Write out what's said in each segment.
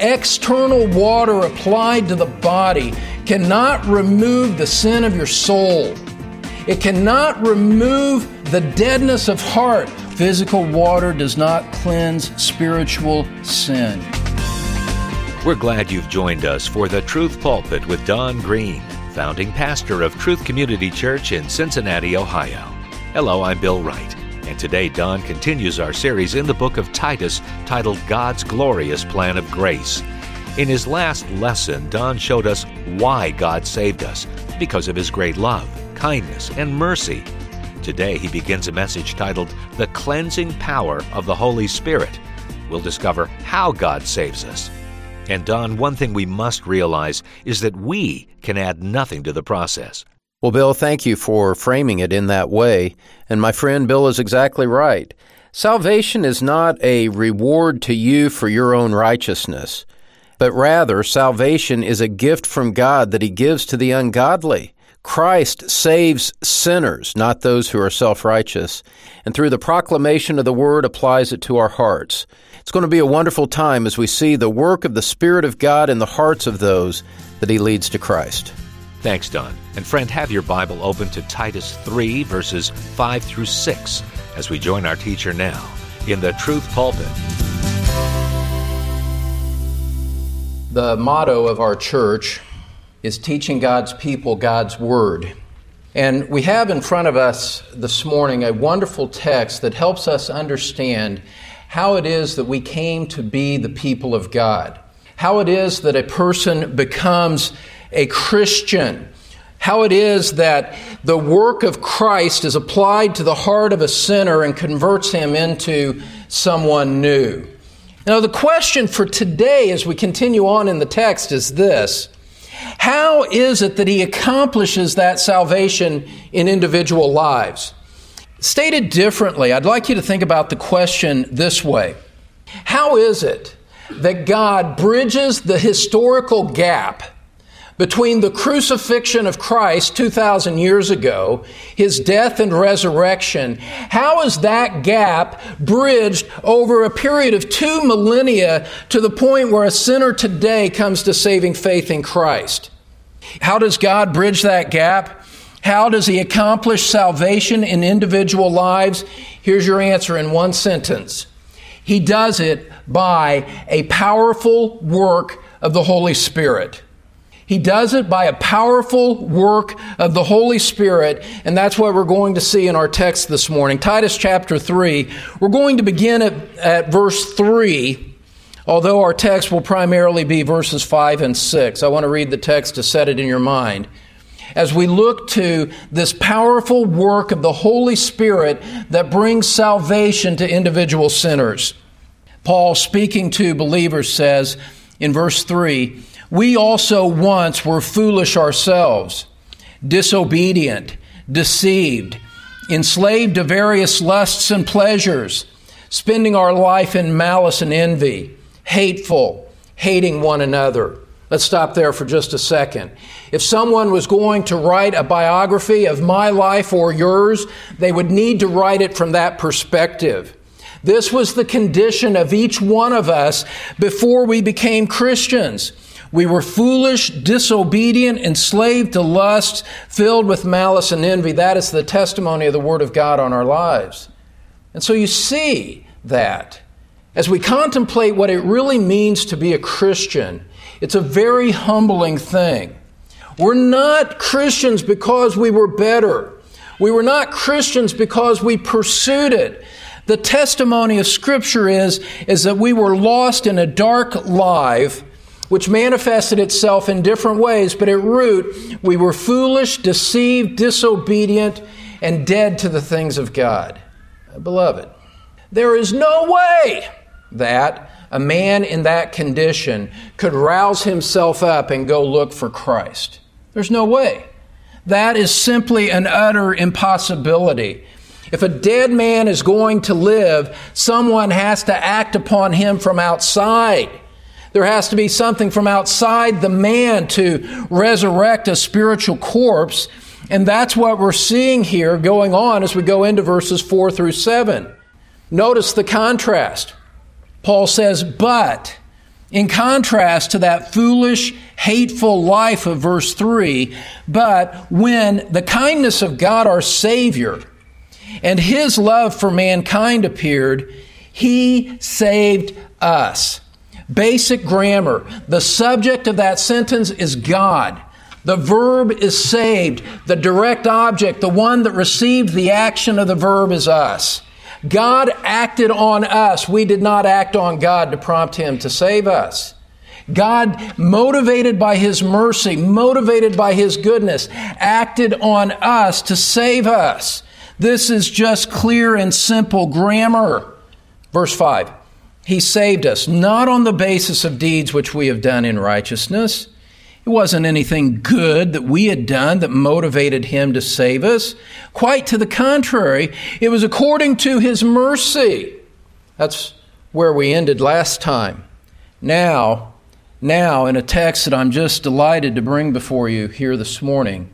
external water applied to the body cannot remove the sin of your soul. It cannot remove the deadness of heart. Physical water does not cleanse spiritual sin. We're glad you've joined us for the Truth Pulpit with Don Green, founding pastor of Truth Community Church in Cincinnati, Ohio. Hello, I'm Bill Wright, and today Don continues our series in the book of Titus titled God's Glorious Plan of Grace. In his last lesson, Don showed us why God saved us because of his great love, kindness, and mercy. Today, he begins a message titled The Cleansing Power of the Holy Spirit. We'll discover how God saves us and Don, one thing we must realize is that we can add nothing to the process. Well, Bill, thank you for framing it in that way. And my friend Bill is exactly right. Salvation is not a reward to you for your own righteousness, but rather, salvation is a gift from God that He gives to the ungodly. Christ saves sinners, not those who are self righteous, and through the proclamation of the Word applies it to our hearts. It's going to be a wonderful time as we see the work of the Spirit of God in the hearts of those that He leads to Christ. Thanks, Don. And friend, have your Bible open to Titus 3, verses 5 through 6, as we join our teacher now in the Truth Pulpit. The motto of our church is teaching God's people God's Word. And we have in front of us this morning a wonderful text that helps us understand how it is that we came to be the people of God, how it is that a person becomes a Christian, how it is that the work of Christ is applied to the heart of a sinner and converts him into someone new. Now, the question for today as we continue on in the text is this How is it that he accomplishes that salvation in individual lives? Stated differently, I'd like you to think about the question this way How is it that God bridges the historical gap between the crucifixion of Christ 2,000 years ago, his death and resurrection? How is that gap bridged over a period of two millennia to the point where a sinner today comes to saving faith in Christ? How does God bridge that gap? How does he accomplish salvation in individual lives? Here's your answer in one sentence. He does it by a powerful work of the Holy Spirit. He does it by a powerful work of the Holy Spirit, and that's what we're going to see in our text this morning. Titus chapter 3. We're going to begin at, at verse 3, although our text will primarily be verses 5 and 6. I want to read the text to set it in your mind as we look to this powerful work of the Holy Spirit that brings salvation to individual sinners. Paul, speaking to believers, says in verse 3 We also once were foolish ourselves, disobedient, deceived, enslaved to various lusts and pleasures, spending our life in malice and envy, hateful, hating one another. Let's stop there for just a second. If someone was going to write a biography of my life or yours, they would need to write it from that perspective. This was the condition of each one of us before we became Christians. We were foolish, disobedient, enslaved to lust, filled with malice and envy. That is the testimony of the Word of God on our lives. And so you see that as we contemplate what it really means to be a Christian, it's a very humbling thing. We're not Christians because we were better. We were not Christians because we pursued it. The testimony of Scripture is, is that we were lost in a dark life which manifested itself in different ways, but at root, we were foolish, deceived, disobedient, and dead to the things of God. Uh, beloved, there is no way that a man in that condition could rouse himself up and go look for Christ. There's no way. That is simply an utter impossibility. If a dead man is going to live, someone has to act upon him from outside. There has to be something from outside the man to resurrect a spiritual corpse. And that's what we're seeing here going on as we go into verses 4 through 7. Notice the contrast. Paul says, But in contrast to that foolish, hateful life of verse 3. But when the kindness of God our Savior and His love for mankind appeared, He saved us. Basic grammar. The subject of that sentence is God. The verb is saved. The direct object, the one that received the action of the verb, is us. God acted on us. We did not act on God to prompt Him to save us. God, motivated by His mercy, motivated by His goodness, acted on us to save us. This is just clear and simple grammar. Verse 5 He saved us, not on the basis of deeds which we have done in righteousness it wasn't anything good that we had done that motivated him to save us. Quite to the contrary, it was according to his mercy. That's where we ended last time. Now, now, in a text that I'm just delighted to bring before you here this morning,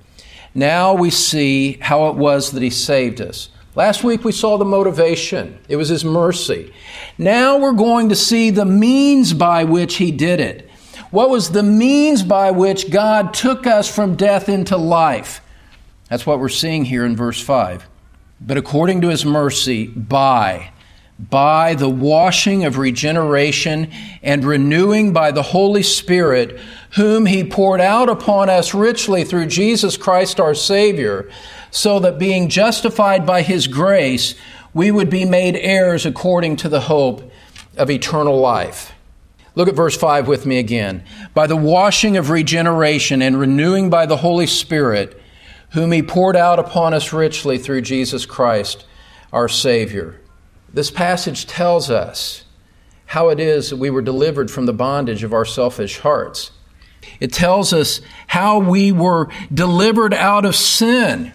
now we see how it was that he saved us. Last week we saw the motivation. It was his mercy. Now we're going to see the means by which he did it. What was the means by which God took us from death into life? That's what we're seeing here in verse 5. But according to his mercy, by, by the washing of regeneration and renewing by the Holy Spirit, whom he poured out upon us richly through Jesus Christ our Savior, so that being justified by his grace, we would be made heirs according to the hope of eternal life. Look at verse 5 with me again. By the washing of regeneration and renewing by the Holy Spirit, whom He poured out upon us richly through Jesus Christ, our Savior. This passage tells us how it is that we were delivered from the bondage of our selfish hearts. It tells us how we were delivered out of sin.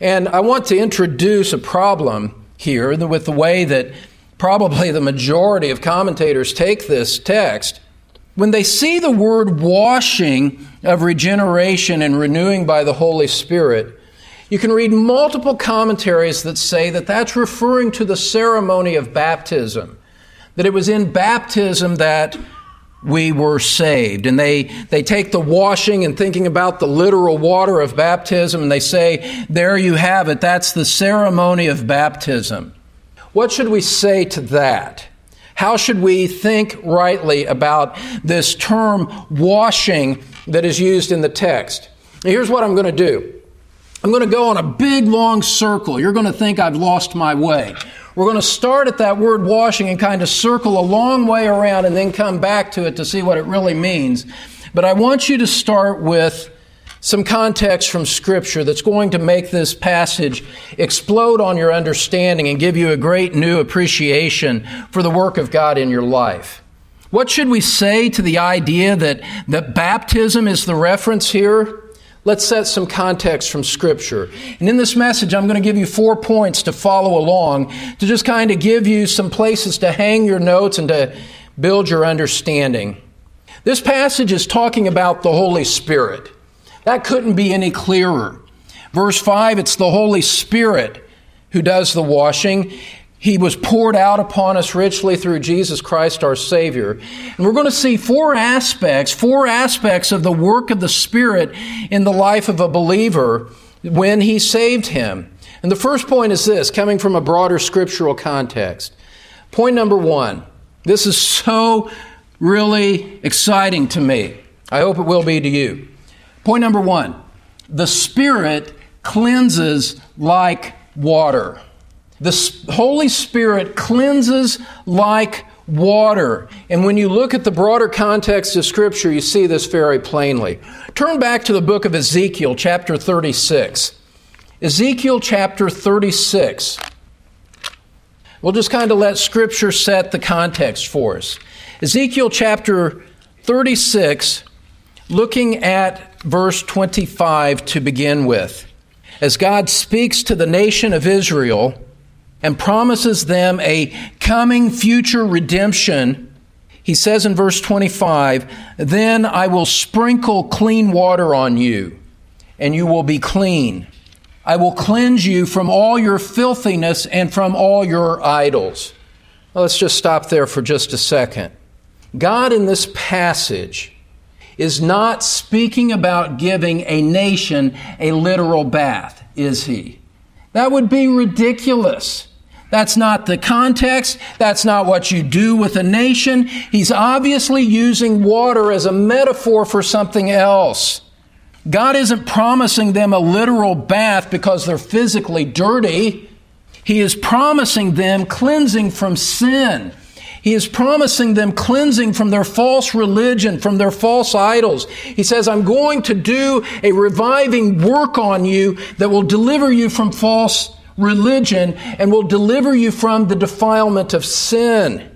And I want to introduce a problem here with the way that probably the majority of commentators take this text, when they see the word washing of regeneration and renewing by the Holy Spirit, you can read multiple commentaries that say that that's referring to the ceremony of baptism, that it was in baptism that we were saved. And they, they take the washing and thinking about the literal water of baptism, and they say, there you have it, that's the ceremony of baptism. What should we say to that? How should we think rightly about this term washing that is used in the text? here's what I'm going to do. I'm going to go on a big long circle. You're going to think I've lost my way. We're going to start at that word washing and kind of circle a long way around and then come back to it to see what it really means. But I want you to start with some context from Scripture that's going to make this passage explode on your understanding and give you a great new appreciation for the work of God in your life. What should we say to the idea that, that baptism is the reference here? Let's set some context from Scripture. And in this message, I'm going to give you four points to follow along to just kind of give you some places to hang your notes and to build your understanding. This passage is talking about the Holy Spirit. That couldn't be any clearer. Verse 5, it's the Holy Spirit who does the washing. He was poured out upon us richly through Jesus Christ our Savior. And we're going to see four aspects, four aspects of the work of the Spirit in the life of a believer when He saved him. And the first point is this, coming from a broader scriptural context. Point number one. This is so really exciting to me. I hope it will be to you. Point number one the Spirit cleanses like water. The Holy Spirit cleanses like water. And when you look at the broader context of Scripture, you see this very plainly. Turn back to the book of Ezekiel, chapter 36. Ezekiel chapter 36. We'll just kind of let Scripture set the context for us. Ezekiel chapter 36, looking at verse 25 to begin with. As God speaks to the nation of Israel and promises them a coming future redemption, he says in verse 25, Then I will sprinkle clean water on you, and you will be clean. I will cleanse you from all your filthiness and from all your idols. Well, let's just stop there for just a second. God in this passage is not speaking about giving a nation a literal bath, is he? That would be ridiculous. That's not the context. That's not what you do with a nation. He's obviously using water as a metaphor for something else. God isn't promising them a literal bath because they're physically dirty. He is promising them cleansing from sin. He is promising them cleansing from their false religion, from their false idols. He says, I'm going to do a reviving work on you that will deliver you from false religion and will deliver you from the defilement of sin.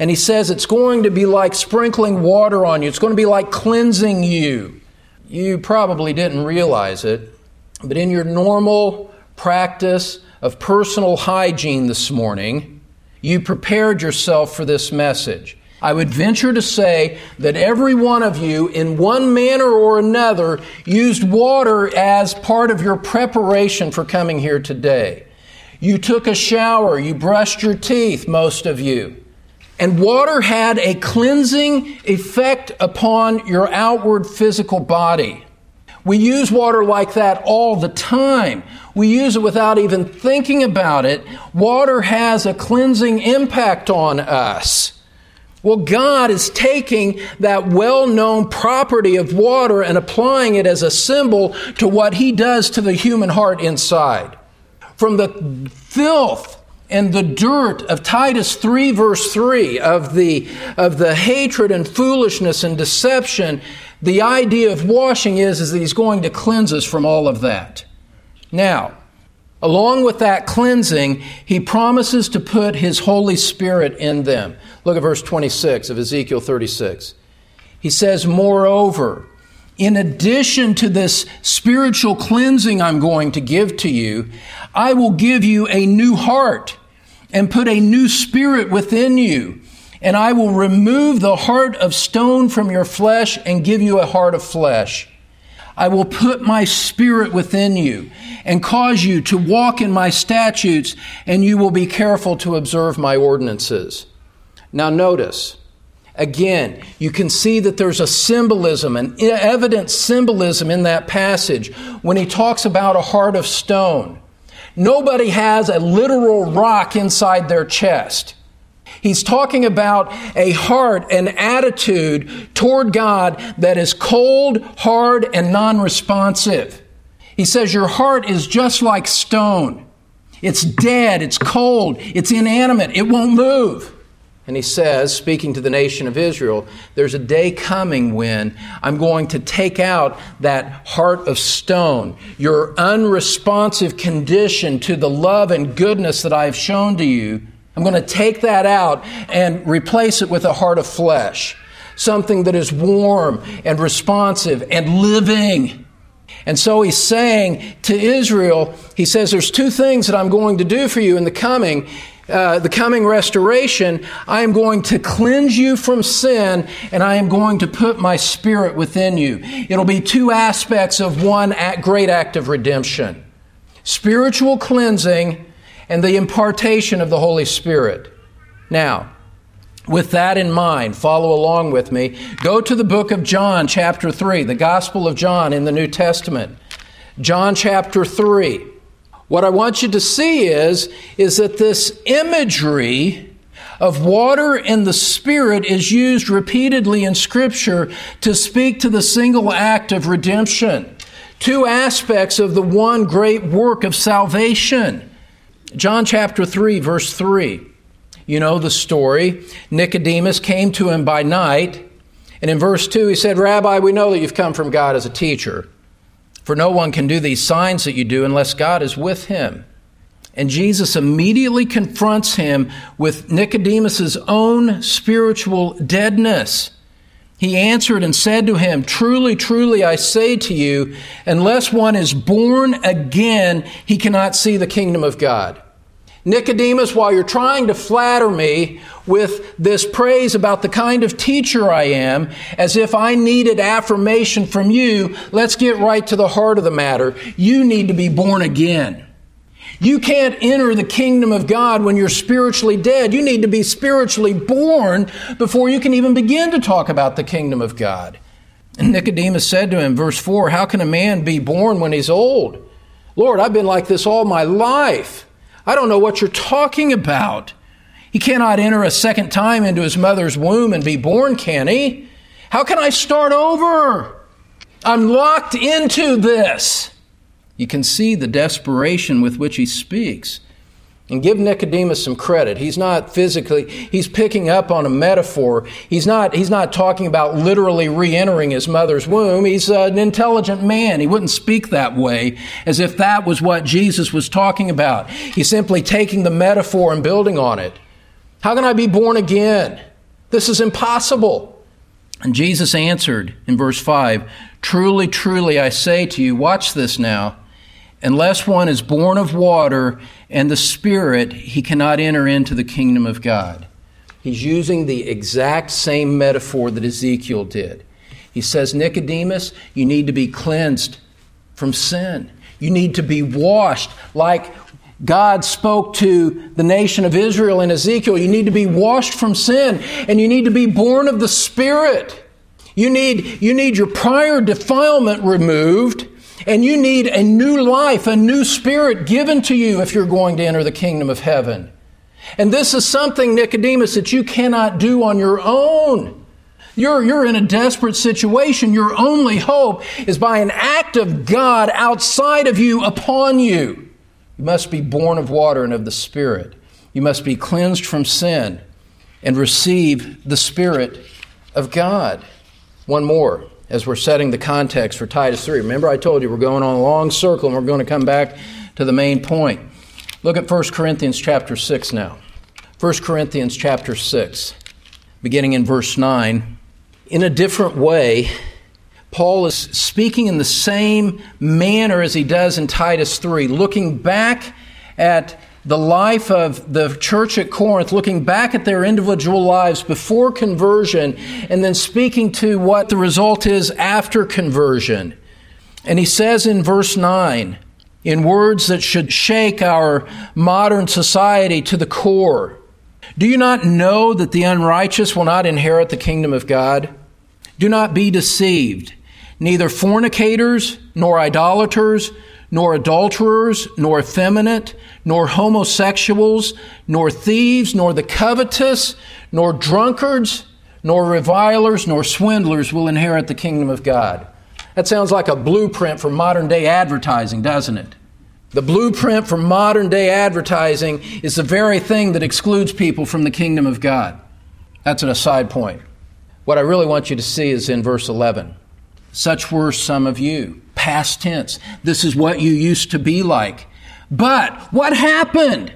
And he says it's going to be like sprinkling water on you. It's going to be like cleansing you. You probably didn't realize it, but in your normal practice of personal hygiene this morning, you prepared yourself for this message. I would venture to say that every one of you, in one manner or another, used water as part of your preparation for coming here today. You took a shower, you brushed your teeth, most of you. And water had a cleansing effect upon your outward physical body. We use water like that all the time. We use it without even thinking about it. Water has a cleansing impact on us. Well, God is taking that well known property of water and applying it as a symbol to what He does to the human heart inside. From the filth and the dirt of Titus 3 verse 3 of the, of the hatred and foolishness and deception, the idea of washing is, is that he's going to cleanse us from all of that. Now, along with that cleansing, he promises to put his Holy Spirit in them. Look at verse 26 of Ezekiel 36. He says, Moreover, in addition to this spiritual cleansing I'm going to give to you, I will give you a new heart and put a new spirit within you. And I will remove the heart of stone from your flesh and give you a heart of flesh. I will put my spirit within you and cause you to walk in my statutes, and you will be careful to observe my ordinances. Now, notice, again, you can see that there's a symbolism, an evident symbolism in that passage when he talks about a heart of stone. Nobody has a literal rock inside their chest. He's talking about a heart, an attitude toward God that is cold, hard, and non responsive. He says, Your heart is just like stone. It's dead, it's cold, it's inanimate, it won't move. And he says, speaking to the nation of Israel, there's a day coming when I'm going to take out that heart of stone, your unresponsive condition to the love and goodness that I've shown to you. I'm going to take that out and replace it with a heart of flesh, something that is warm and responsive and living. And so he's saying to Israel, he says, There's two things that I'm going to do for you in the coming. Uh, the coming restoration, I am going to cleanse you from sin and I am going to put my spirit within you. It'll be two aspects of one great act of redemption spiritual cleansing and the impartation of the Holy Spirit. Now, with that in mind, follow along with me. Go to the book of John, chapter 3, the Gospel of John in the New Testament. John chapter 3. What I want you to see is, is that this imagery of water and the Spirit is used repeatedly in Scripture to speak to the single act of redemption. Two aspects of the one great work of salvation. John chapter 3, verse 3. You know the story. Nicodemus came to him by night, and in verse 2 he said, Rabbi, we know that you've come from God as a teacher. For no one can do these signs that you do unless God is with him. And Jesus immediately confronts him with Nicodemus's own spiritual deadness. He answered and said to him, Truly, truly, I say to you, unless one is born again, he cannot see the kingdom of God. Nicodemus, while you're trying to flatter me with this praise about the kind of teacher I am, as if I needed affirmation from you, let's get right to the heart of the matter. You need to be born again. You can't enter the kingdom of God when you're spiritually dead. You need to be spiritually born before you can even begin to talk about the kingdom of God. And Nicodemus said to him, verse 4, How can a man be born when he's old? Lord, I've been like this all my life. I don't know what you're talking about. He cannot enter a second time into his mother's womb and be born, can he? How can I start over? I'm locked into this. You can see the desperation with which he speaks. And give Nicodemus some credit. He's not physically, he's picking up on a metaphor. He's not, he's not talking about literally re entering his mother's womb. He's an intelligent man. He wouldn't speak that way as if that was what Jesus was talking about. He's simply taking the metaphor and building on it. How can I be born again? This is impossible. And Jesus answered in verse 5 Truly, truly, I say to you, watch this now. Unless one is born of water and the Spirit, he cannot enter into the kingdom of God. He's using the exact same metaphor that Ezekiel did. He says, Nicodemus, you need to be cleansed from sin. You need to be washed like God spoke to the nation of Israel in Ezekiel. You need to be washed from sin and you need to be born of the Spirit. You need, you need your prior defilement removed and you need a new life, a new spirit given to you if you're going to enter the kingdom of heaven. And this is something, Nicodemus, that you cannot do on your own. You're, you're in a desperate situation. Your only hope is by an act of God outside of you upon you. You must be born of water and of the Spirit. You must be cleansed from sin and receive the Spirit of God. One more as we're setting the context for Titus 3. Remember, I told you we're going on a long circle and we're going to come back to the main point. Look at 1 Corinthians chapter 6 now. 1 Corinthians chapter 6, beginning in verse 9. In a different way, Paul is speaking in the same manner as he does in Titus 3, looking back at the life of the church at Corinth, looking back at their individual lives before conversion, and then speaking to what the result is after conversion. And he says in verse 9, in words that should shake our modern society to the core Do you not know that the unrighteous will not inherit the kingdom of God? Do not be deceived. Neither fornicators, nor idolaters, nor adulterers, nor effeminate, nor homosexuals, nor thieves, nor the covetous, nor drunkards, nor revilers, nor swindlers will inherit the kingdom of God. That sounds like a blueprint for modern day advertising, doesn't it? The blueprint for modern day advertising is the very thing that excludes people from the kingdom of God. That's an aside point. What I really want you to see is in verse 11. Such were some of you past tense. This is what you used to be like. But what happened?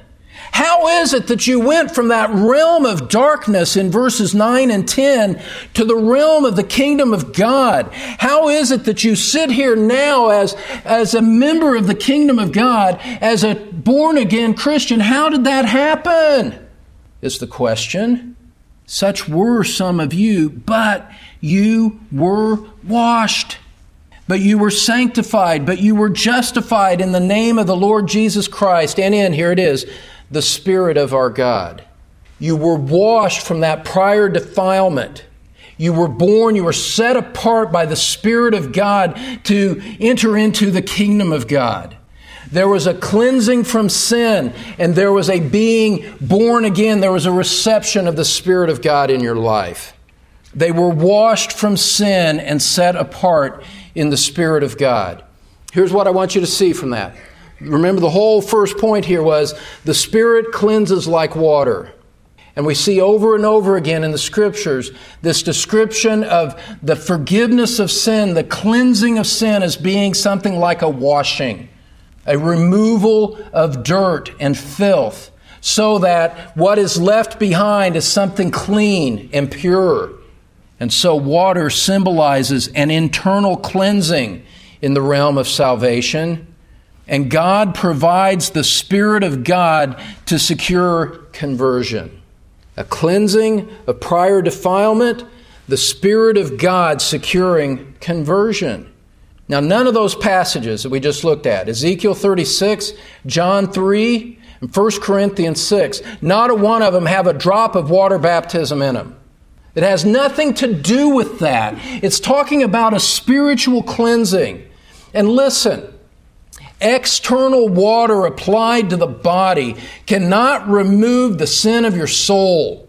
How is it that you went from that realm of darkness in verses 9 and 10 to the realm of the kingdom of God? How is it that you sit here now as, as a member of the kingdom of God, as a born again Christian? How did that happen? Is the question. Such were some of you, but you were washed but you were sanctified, but you were justified in the name of the Lord Jesus Christ, and in, here it is, the Spirit of our God. You were washed from that prior defilement. You were born, you were set apart by the Spirit of God to enter into the kingdom of God. There was a cleansing from sin, and there was a being born again. There was a reception of the Spirit of God in your life. They were washed from sin and set apart in the Spirit of God. Here's what I want you to see from that. Remember, the whole first point here was the Spirit cleanses like water. And we see over and over again in the scriptures this description of the forgiveness of sin, the cleansing of sin as being something like a washing, a removal of dirt and filth, so that what is left behind is something clean and pure. And so water symbolizes an internal cleansing in the realm of salvation. And God provides the Spirit of God to secure conversion. A cleansing of prior defilement, the Spirit of God securing conversion. Now, none of those passages that we just looked at, Ezekiel 36, John 3, and 1 Corinthians 6, not a one of them have a drop of water baptism in them. It has nothing to do with that. It's talking about a spiritual cleansing. And listen, external water applied to the body cannot remove the sin of your soul.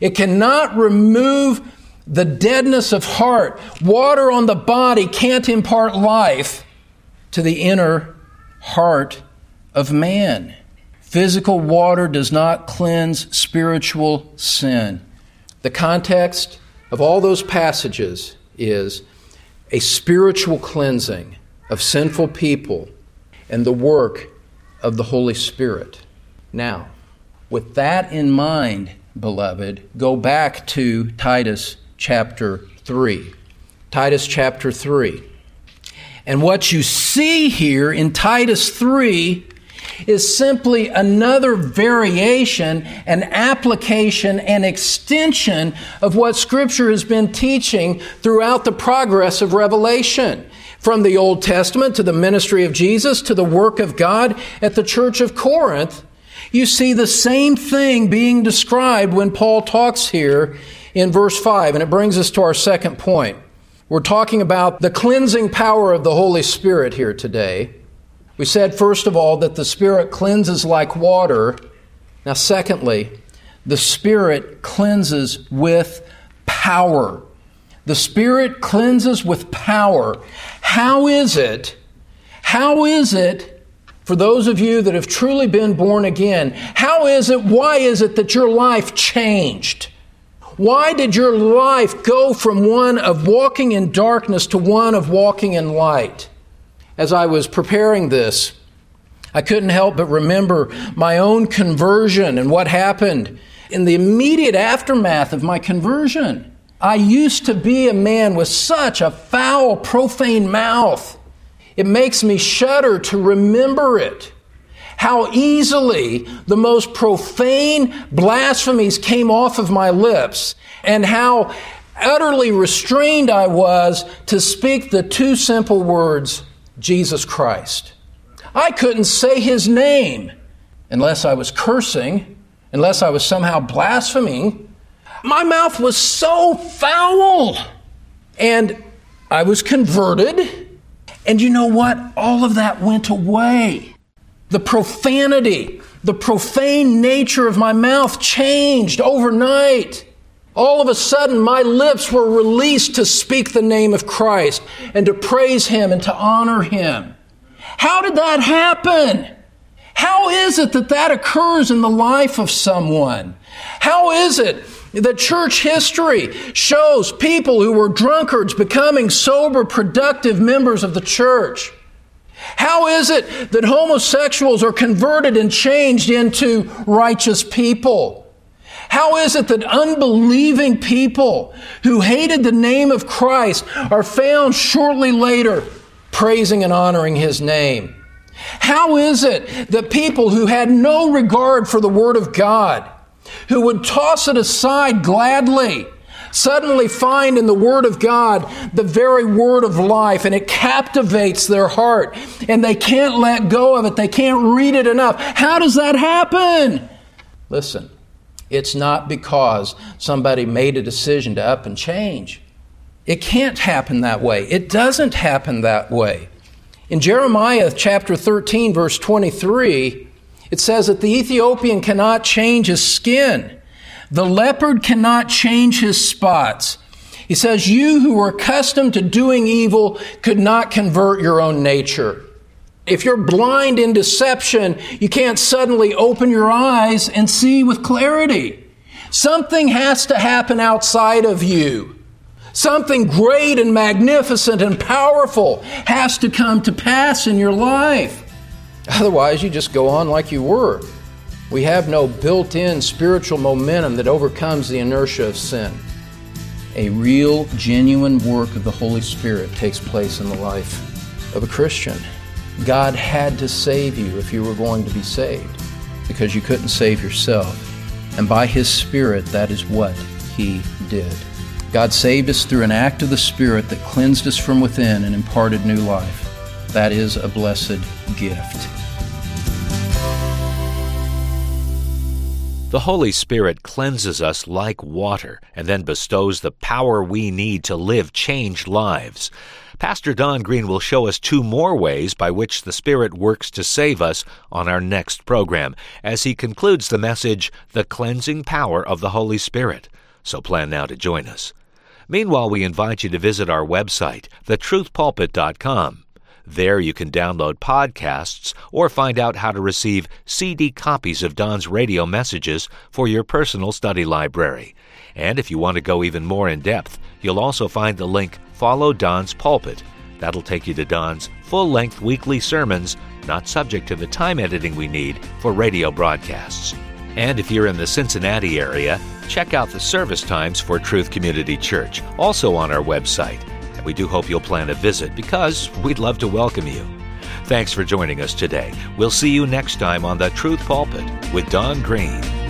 It cannot remove the deadness of heart. Water on the body can't impart life to the inner heart of man. Physical water does not cleanse spiritual sin. The context of all those passages is a spiritual cleansing of sinful people and the work of the Holy Spirit. Now, with that in mind, beloved, go back to Titus chapter 3. Titus chapter 3. And what you see here in Titus 3 is simply another variation, an application, an extension of what Scripture has been teaching throughout the progress of Revelation. From the Old Testament to the ministry of Jesus to the work of God at the church of Corinth, you see the same thing being described when Paul talks here in verse 5. And it brings us to our second point. We're talking about the cleansing power of the Holy Spirit here today. We said, first of all, that the Spirit cleanses like water. Now, secondly, the Spirit cleanses with power. The Spirit cleanses with power. How is it? How is it for those of you that have truly been born again? How is it? Why is it that your life changed? Why did your life go from one of walking in darkness to one of walking in light? As I was preparing this, I couldn't help but remember my own conversion and what happened in the immediate aftermath of my conversion. I used to be a man with such a foul, profane mouth. It makes me shudder to remember it how easily the most profane blasphemies came off of my lips, and how utterly restrained I was to speak the two simple words, Jesus Christ. I couldn't say his name unless I was cursing, unless I was somehow blaspheming. My mouth was so foul. And I was converted. And you know what? All of that went away. The profanity, the profane nature of my mouth changed overnight. All of a sudden, my lips were released to speak the name of Christ and to praise Him and to honor Him. How did that happen? How is it that that occurs in the life of someone? How is it that church history shows people who were drunkards becoming sober, productive members of the church? How is it that homosexuals are converted and changed into righteous people? How is it that unbelieving people who hated the name of Christ are found shortly later praising and honoring his name? How is it that people who had no regard for the Word of God, who would toss it aside gladly, suddenly find in the Word of God the very Word of life, and it captivates their heart, and they can't let go of it. They can't read it enough. How does that happen? Listen, it's not because somebody made a decision to up and change. It can't happen that way. It doesn't happen that way. In Jeremiah chapter 13, verse 23, it says that the Ethiopian cannot change his skin. The leopard cannot change his spots. He says, You who were accustomed to doing evil could not convert your own nature. If you're blind in deception, you can't suddenly open your eyes and see with clarity. Something has to happen outside of you. Something great and magnificent and powerful has to come to pass in your life. Otherwise, you just go on like you were. We have no built in spiritual momentum that overcomes the inertia of sin. A real, genuine work of the Holy Spirit takes place in the life of a Christian. God had to save you if you were going to be saved because you couldn't save yourself. And by His Spirit, that is what He did. God saved us through an act of the Spirit that cleansed us from within and imparted new life. That is a blessed gift. The Holy Spirit cleanses us like water and then bestows the power we need to live changed lives. Pastor Don Green will show us two more ways by which the Spirit works to save us on our next program as he concludes the message, The Cleansing Power of the Holy Spirit. So plan now to join us. Meanwhile, we invite you to visit our website, thetruthpulpit.com. There you can download podcasts or find out how to receive CD copies of Don's radio messages for your personal study library. And if you want to go even more in depth, you'll also find the link Follow Don's Pulpit. That'll take you to Don's full length weekly sermons, not subject to the time editing we need for radio broadcasts. And if you're in the Cincinnati area, check out the service times for Truth Community Church, also on our website And we do hope you'll plan a visit because we'd love to welcome you. Thanks for joining us today. We'll see you next time on the Truth Pulpit with Don Green.